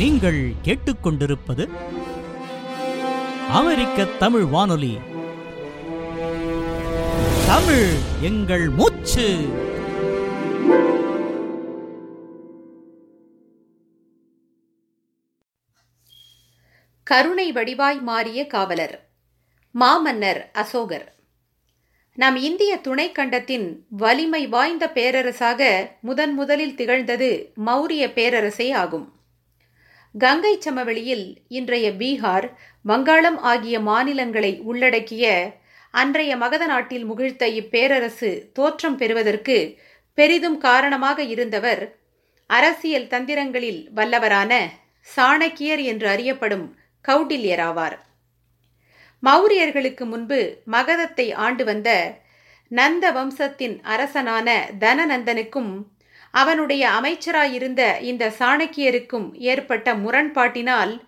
நீங்கள் கேட்டுக்கொண்டிருப்பது அமெரிக்க தமிழ் வானொலி. தமிழ் எங்கள் மூச்சு. கருணை வடிவாய் மாறிய காவலர் மாமன்னர் அசோகர். நம் இந்திய துணைக்கண்டத்தின் வலிமை வாய்ந்த பேரரசாக முதன் முதலில் திகழ்ந்தது மௌரிய பேரரசே ஆகும். கங்கை சமவெளியில் இன்றைய பீகார் வங்காளம் ஆகிய மாநிலங்களை உள்ளடக்கிய அன்றைய மகத நாட்டில் முகிழ்த்த இப்பேரரசு தோற்றம் பெறுவதற்கு பெரிதும் காரணமாக இருந்தவர் அரசியல் தந்திரங்களில் வல்லவரான சாணக்கியர் என்று அறியப்படும் கௌடில்யராவார். மௌரியர்களுக்கு முன்பு மகதத்தை ஆண்டு வந்த நந்த வம்சத்தின் அரசனான தனநந்தனுக்கும் அவனுடைய அமைச்சராயிருந்த இந்த சாணக்கியருக்கும் ஏற்பட்ட முரண்பாட்டினால்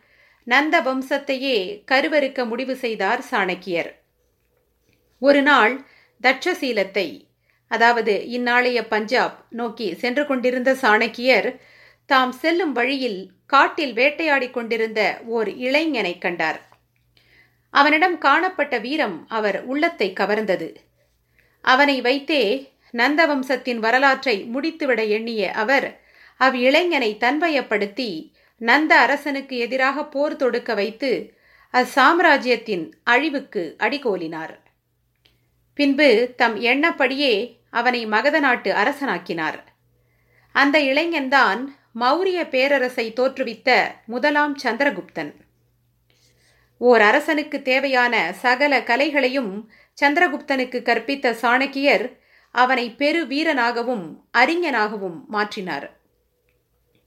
நந்த வம்சத்தையே கருவறுக்க முடிவு செய்தார் சாணக்கியர். ஒரு நாள் தட்சசீலத்தை அதாவது இந்நாளைய பஞ்சாப் நோக்கி சென்று கொண்டிருந்த சாணக்கியர் தாம் செல்லும் வழியில் காட்டில் வேட்டையாடிக் கொண்டிருந்த ஓர் இளைஞனை கண்டார். அவனிடம் காணப்பட்ட வீரம் அவர் உள்ளத்தை கவர்ந்தது. அவனை வைத்தே நந்தவம்சத்தின் வரலாற்றை முடித்துவிட எண்ணிய அவர் அவ் இளைஞனை தன்வயப்படுத்தி நந்த அரசனுக்கு எதிராக போர் தொடுக்க வைத்து அச்சாம்ராஜ்யத்தின் அழிவுக்கு அடிகோலினார். பின்பு தம் எண்ணப்படியே அவனை மகத நாட்டு அரசனாக்கினார். அந்த இளைஞன்தான் மௌரிய பேரரசை தோற்றுவித்த முதலாம் சந்திரகுப்தன். ஓர் அரசனுக்கு தேவையான சகல கலைகளையும் சந்திரகுப்தனுக்கு கற்பித்த சாணக்கியர் அவனை பெரு வீரனாகவும் அறிஞனாகவும் மாற்றினார்.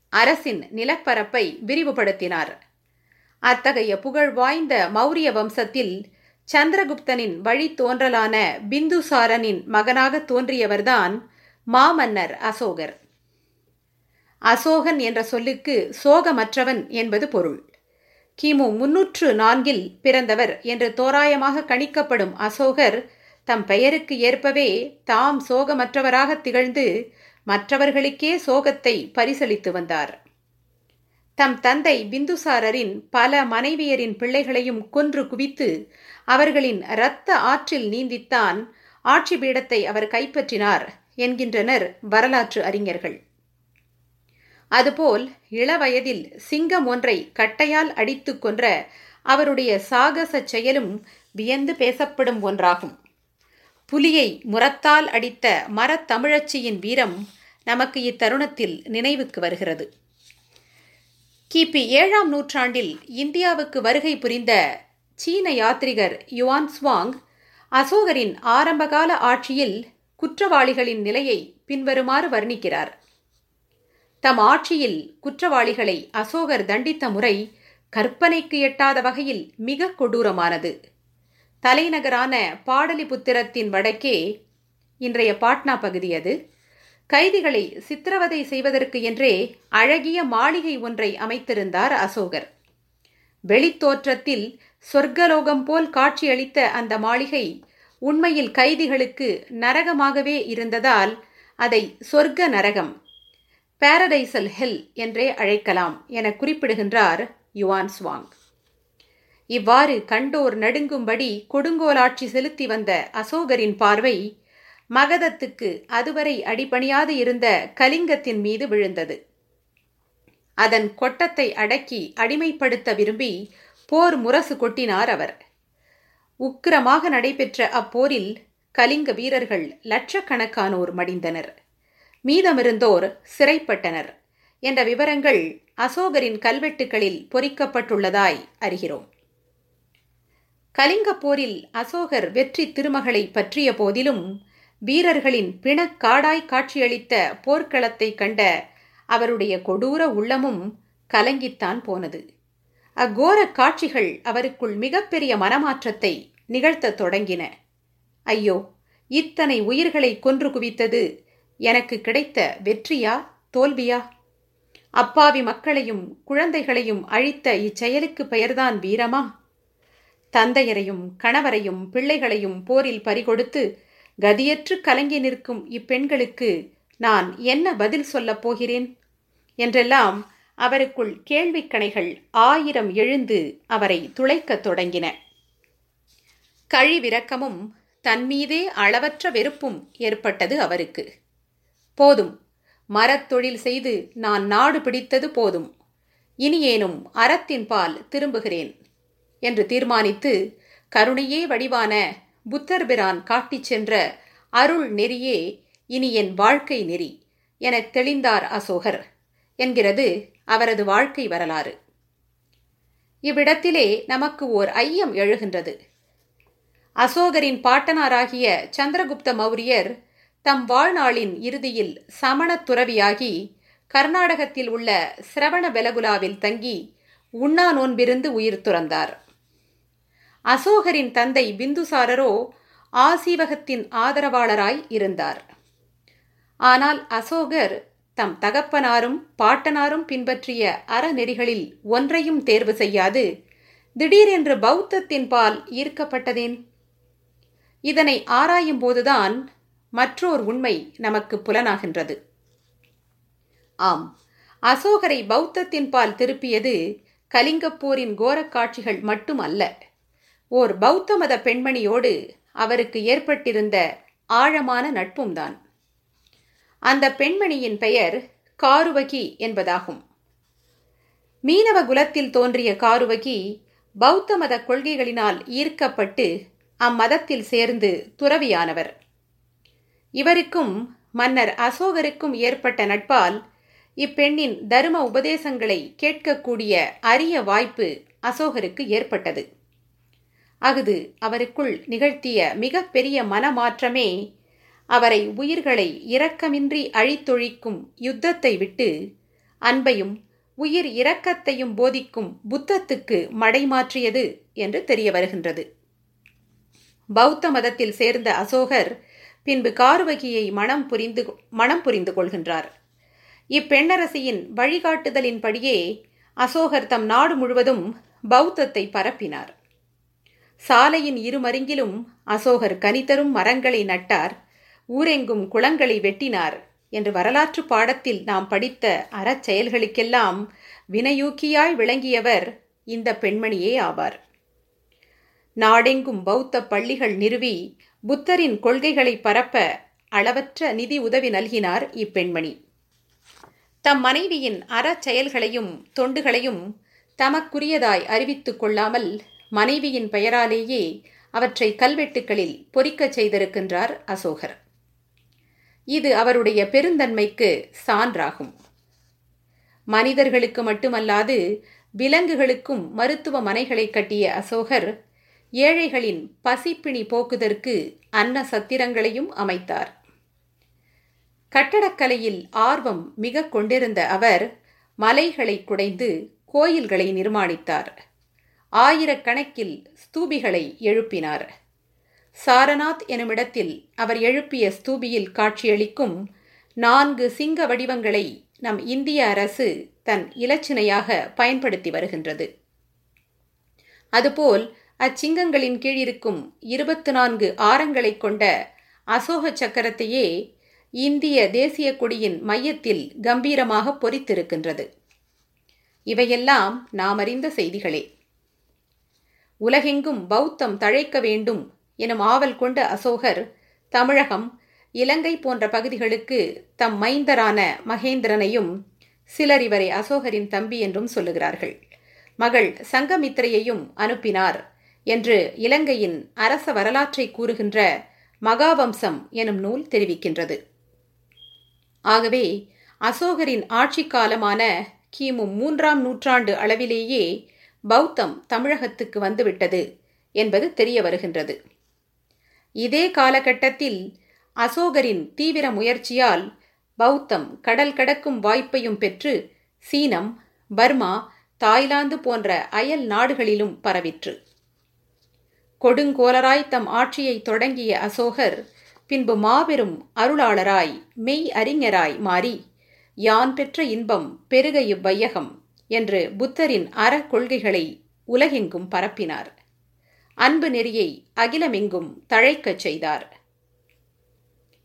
அரசின் நிலப்பரப்பை விரிவுபடுத்தினார். அத்தகைய புகழ் வாய்ந்த மௌரிய வம்சத்தில் சந்திரகுப்தனின் வழி தோன்றலான பிந்துசாரனின் மகனாக தோன்றியவர்தான் மாமன்னர் அசோகர். அசோகன் என்ற சொல்லுக்கு சோகமற்றவன் என்பது பொருள். கிமு முன்னூற்று நான்கில் பிறந்தவர் என்று தோராயமாக கணிக்கப்படும் அசோகர் தம் பெயருக்கு ஏற்பவே தாம் சோகமற்றவராக திகழ்ந்து மற்றவர்களுக்கே சோகத்தை பரிசளித்து வந்தார். தம் தந்தை பிந்துசாரரின் பல மனைவியரின் பிள்ளைகளையும் கொன்று குவித்து அவர்களின் இரத்த ஆற்றில் நீந்தித்தான் ஆட்சி பீடத்தை அவர் கைப்பற்றினார் என்கின்றனர் வரலாற்று அறிஞர்கள். அதுபோல் இளவயதில் சிங்கம் ஒன்றை கட்டையால் அடித்து கொன்ற அவருடைய சாகச செயலும் வியந்து பேசப்படும் ஒன்றாகும். புலியை முரத்தால் அடித்த மரத்தமிழச்சியின் வீரம் நமக்கு இத்தருணத்தில் நினைவுக்கு வருகிறது. கிபி ஏழாம் நூற்றாண்டில் இந்தியாவுக்கு வருகை புரிந்த சீன யாத்ரிகர் யுவான் ஸ்வாங் அசோகரின் ஆரம்பகால ஆட்சியில் குற்றவாளிகளின் நிலையை பின்வருமாறு வர்ணிக்கிறார். தம் ஆட்சியில் குற்றவாளிகளை அசோகர் தண்டித்த முறை கற்பனைக்கு எட்டாத வகையில் மிக கொடூரமானது. தலைநகரான பாடலிபுத்திரத்தின் வடக்கே இன்றைய பாட்னா பகுதி அது. கைதிகளை சித்திரவதை செய்வதற்கு என்றே அழகிய மாளிகை ஒன்றை அமைத்திருந்தார் அசோகர். வெளித்தோற்றத்தில் சொர்க்கலோகம் போல் காட்சியளித்த அந்த மாளிகை உண்மையில் கைதிகளுக்கு நரகமாகவே இருந்ததால் அதை சொர்க்க நரகம் பாரடைசல் ஹெல் என்றே அழைக்கலாம் என குறிப்பிடுகின்றார் யுவான் ஸ்வாங் இவ்வாறு கண்டோர் நடுங்கும்படி கொடுங்கோலாட்சி செலுத்தி வந்த அசோகரின் பார்வை மகதத்துக்கு அதுவரை அடிபணியாது இருந்த கலிங்கத்தின் மீது விழுந்தது. அதன் கொட்டத்தை அடக்கி அடிமைப்படுத்த விரும்பி போர் முரசு கொட்டினார் அவர். உக்கிரமாக நடைபெற்ற அப்போரில் கலிங்க வீரர்கள் லட்சக்கணக்கானோர் மடிந்தனர். மீதமிருந்தோர் சிறைப்பட்டனர். என்ற விவரங்கள் அசோகரின் கல்வெட்டுகளில் பொறிக்கப்பட்டுள்ளதாய் அறிகிறோம். கலிங்க போரில் அசோகர் வெற்றி திருமகளை பற்றிய போதிலும் வீரர்களின் பிணக்காடாய் காட்சியளித்த போர்க்களத்தை கண்ட அவருடைய கொடூர உள்ளமும் கலங்கித்தான் போனது. அக்கோர காட்சிகள் அவருக்குள் மிகப்பெரிய மனமாற்றத்தை நிகழ்த்தத் தொடங்கின. ஐயோ இத்தனை உயிர்களை கொன்று குவித்தது எனக்கு கிடைத்த வெற்றியா தோல்வியா? அப்பாவி மக்களையும் குழந்தைகளையும் அழித்த இச்செயலுக்கு பெயர்தான் வீரமா? தந்தையரையும் கணவரையும் பிள்ளைகளையும் போரில் பறிகொடுத்து கதியற்று கலங்கி நிற்கும் இப்பெண்களுக்கு நான் என்ன பதில் சொல்லப் போகிறேன்? என்றெல்லாம் அவருக்குள் கேள்விக்கணைகள் ஆயிரம் எழுந்து அவரை துளைக்கத் தொடங்கின. கழிவிரக்கமும் தன்மீதே அளவற்ற வெறுப்பும் ஏற்பட்டது அவருக்கு. போதும் மரத்தொழில் செய்து நான் நாடு பிடித்தது போதும். இனியேனும் அறத்தின் பால் திரும்புகிறேன். என்று தீர்மானித்து கருணையே வடிவான புத்தர்பிரான் காட்டிச் சென்ற அருள் நெறியே இனி என் வாழ்க்கை நெறி எனத் தெளிந்தார் அசோகர் என்கிறது அவரது வாழ்க்கை வரலாறு. இவ்விடத்திலே நமக்கு ஓர் ஐயம் எழுகின்றது. அசோகரின் பாட்டனாராகிய சந்திரகுப்த மௌரியர் தம் வாழ்நாளின் இறுதியில் சமணத் துறவியாகி கர்நாடகத்தில் உள்ள சிரவண பெலகுலாவில் தங்கி உண்ணா நோன்பிருந்து உயிர் துறந்தார். அசோகரின் தந்தை பிந்துசாரரோ ஆசீவகத்தின் ஆதரவாளராய் இருந்தார். ஆனால் அசோகர் தம் தகப்பனாரும் பாட்டனாரும் பின்பற்றிய அறநெறிகளில் ஒன்றையும் தேர்வு செய்யாது. திடீரென்று பௌத்தத்தின் பால் ஈர்க்கப்பட்டதேன்? இதனை ஆராயும் போதுதான் மற்றோர் உண்மை நமக்கு புலனாகின்றது. ஆம் அசோகரை பௌத்தத்தின் பால் திருப்பியது கலிங்கப்போரின் கோரக் காட்சிகள் மட்டுமல்ல. ஓர் பௌத்த மத பெண்மணியோடு அவருக்கு ஏற்பட்டிருந்த ஆழமான நட்பும்தான். அந்த பெண்மணியின் பெயர் காருவகி என்பதாகும். மீனவ குலத்தில் தோன்றிய காருவகி பௌத்த மத கொள்கைகளினால் ஈர்க்கப்பட்டு அம்மதத்தில் சேர்ந்து துறவியானவர். இவருக்கும் மன்னர் அசோகருக்கும் ஏற்பட்ட நட்பால் இப்பெண்ணின் தரும உபதேசங்களை கேட்கக்கூடிய அரிய வாய்ப்பு அசோகருக்கு ஏற்பட்டது. அஃது அவருக்குள் நிகழ்த்திய மிக பெரிய மனமாற்றமே அவரை உயிர்களை இரக்கமின்றி அழித்தொழிக்கும் யுத்தத்தை விட்டு அன்பையும் உயிர் இரக்கத்தையும் போதிக்கும் புத்தத்துக்கு மடைமாற்றியது என்று தெரிய வருகின்றது. பௌத்த மதத்தில் சேர்ந்த அசோகர் பின்பு கார்வகியை மனம் புரிந்து மனம் புரிந்து கொள்கின்றார். இப்பெண்ணரசியின் வழிகாட்டுதலின்படியே அசோகர் தம் நாடு முழுவதும் பௌத்தத்தை பரப்பினார். சாலையின் இருமருங்கிலும் அசோகர் கனிதரும் மரங்களை நட்டார். ஊரெங்கும் குளங்களை வெட்டினார் என்று வரலாற்று பாடத்தில் நாம் படித்த அறச்செயல்களுக்கெல்லாம் வினையூக்கியாய் விளங்கியவர் இந்த பெண்மணியே ஆவார். நாடெங்கும் பௌத்த பள்ளிகள் நிறுவி புத்தரின் கொள்கைகளை பரப்ப அளவற்ற நிதி உதவி நல்கினார் இப்பெண்மணி. தம் மனைவியின் அறச்செயல்களையும் தொண்டுகளையும் தமக்குரியதாய் அறிவித்துக் கொள்ளாமல் மனைவியின் பெயராலேயே அவற்றை கல்வெட்டுகளில் பொறிக்கச் செய்திருக்கின்றார் அசோகர். இது அவருடைய பெருந்தன்மைக்கு சான்றாகும். மனிதர்களுக்கு மட்டுமல்லாது விலங்குகளுக்கும் மருத்துவமனைகளை கட்டிய அசோகர் ஏழைகளின் பசிப்பிணி போக்குதற்கு அன்ன சத்திரங்களையும் அமைத்தார். கட்டடக்கலையில் ஆர்வம் மிக கொண்டிருந்த அவர் மலைகளை குடைந்து கோயில்களை நிர்மாணித்தார். ஆயிரக்கணக்கில் ஸ்தூபிகளை எழுப்பினார். சாரநாத் எனுமிடத்தில் அவர் எழுப்பிய ஸ்தூபியில் காட்சியளிக்கும் நான்கு சிங்க வடிவங்களை நம் இந்திய அரசு தன் இலச்சினையாக பயன்படுத்தி வருகின்றது. அதுபோல் அச்சிங்கங்களின் கீழ் இருக்கும் இருபத்து நான்கு ஆரங்களைக் கொண்ட அசோக சக்கரத்தையே இந்திய தேசிய கொடியின் மையத்தில் கம்பீரமாக பொறித்திருக்கின்றது. இவையெல்லாம் நாம் அறிந்த செய்திகளே. உலகெங்கும் பௌத்தம் தழைக்க வேண்டும் எனும் ஆவல் கொண்ட அசோகர் தமிழகம் இலங்கை போன்ற பகுதிகளுக்கு தம் மைந்தரான மகேந்திரனையும் சிலர் இவரை அசோகரின் தம்பி என்றும் சொல்லுகிறார்கள். மகள் சங்கமித்திரையையும் அனுப்பினார் என்று இலங்கையின் அரச வரலாற்றை கூறுகின்ற மகாவம்சம் எனும் நூல் தெரிவிக்கின்றது. ஆகவே அசோகரின் ஆட்சி காலமான கிமு மூன்றாம் நூற்றாண்டு அளவிலேயே பௌத்தம் தமிழகத்துக்கு வந்துவிட்டது என்பது தெரிய வருகின்றது. இதே காலகட்டத்தில் அசோகரின் தீவிர முயற்சியால் பௌத்தம் கடல் கடக்கும் வாய்ப்பையும் பெற்று சீனம் பர்மா தாய்லாந்து போன்ற அயல் நாடுகளிலும் பரவிற்று. கொடுங்கோலராய் தம் ஆட்சியை தொடங்கிய அசோகர் பின்பு மாபெரும் அருளாளராய் மெய் அறிஞராய் மாறி யான் பெற்ற இன்பம் பெருக இவ்வையகம். என்று புத்தரின் அற கொள்கைகளை உலகெங்கும் பரப்பினார். அன்பு நெறியை அகிலமெங்கும் தழைக்கச் செய்தார்.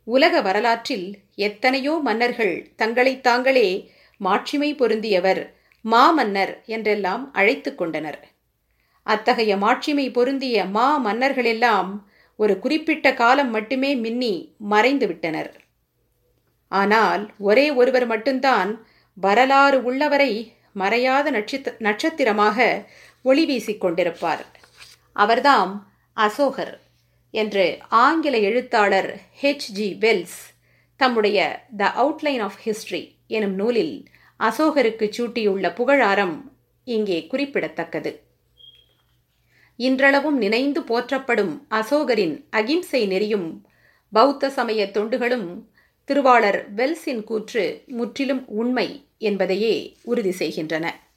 உலக வரலாற்றில் எத்தனையோ மன்னர்கள் தங்களைத் தாங்களே மாட்சிமை பொருந்தியவர் மாமன்னர் என்றெல்லாம் அழைத்து கொண்டனர். அத்தகைய மாட்சிமை பொருந்திய மா மன்னர்களெல்லாம் ஒரு குறிப்பிட்ட காலம் மட்டுமே மின்னி மறைந்து விட்டனர். ஆனால் ஒரே ஒருவர் மட்டும்தான் வரலாறு உள்ளவரை மறையாத நட்சத்திர நட்சத்திரமாக ஒளி வீசிக் கொண்டிருப்பார். அவர்தாம் அசோகர் என்று ஆங்கில எழுத்தாளர் ஹெச் ஜி வெல்ஸ் தம்முடைய த அவுட்லைன் ஆஃப் ஹிஸ்டரி எனும் நூலில் அசோகருக்கு சூட்டியுள்ள புகழாரம் இங்கே குறிப்பிடத்தக்கது. இன்றளவும் நினைந்து போற்றப்படும் அசோகரின் அகிம்சை நெறியும் பௌத்த சமய தொண்டுகளும் திருவாளர் வெல்ஸின் கூற்று முற்றிலும் உண்மை என்பதையே உறுதி செய்கின்றன.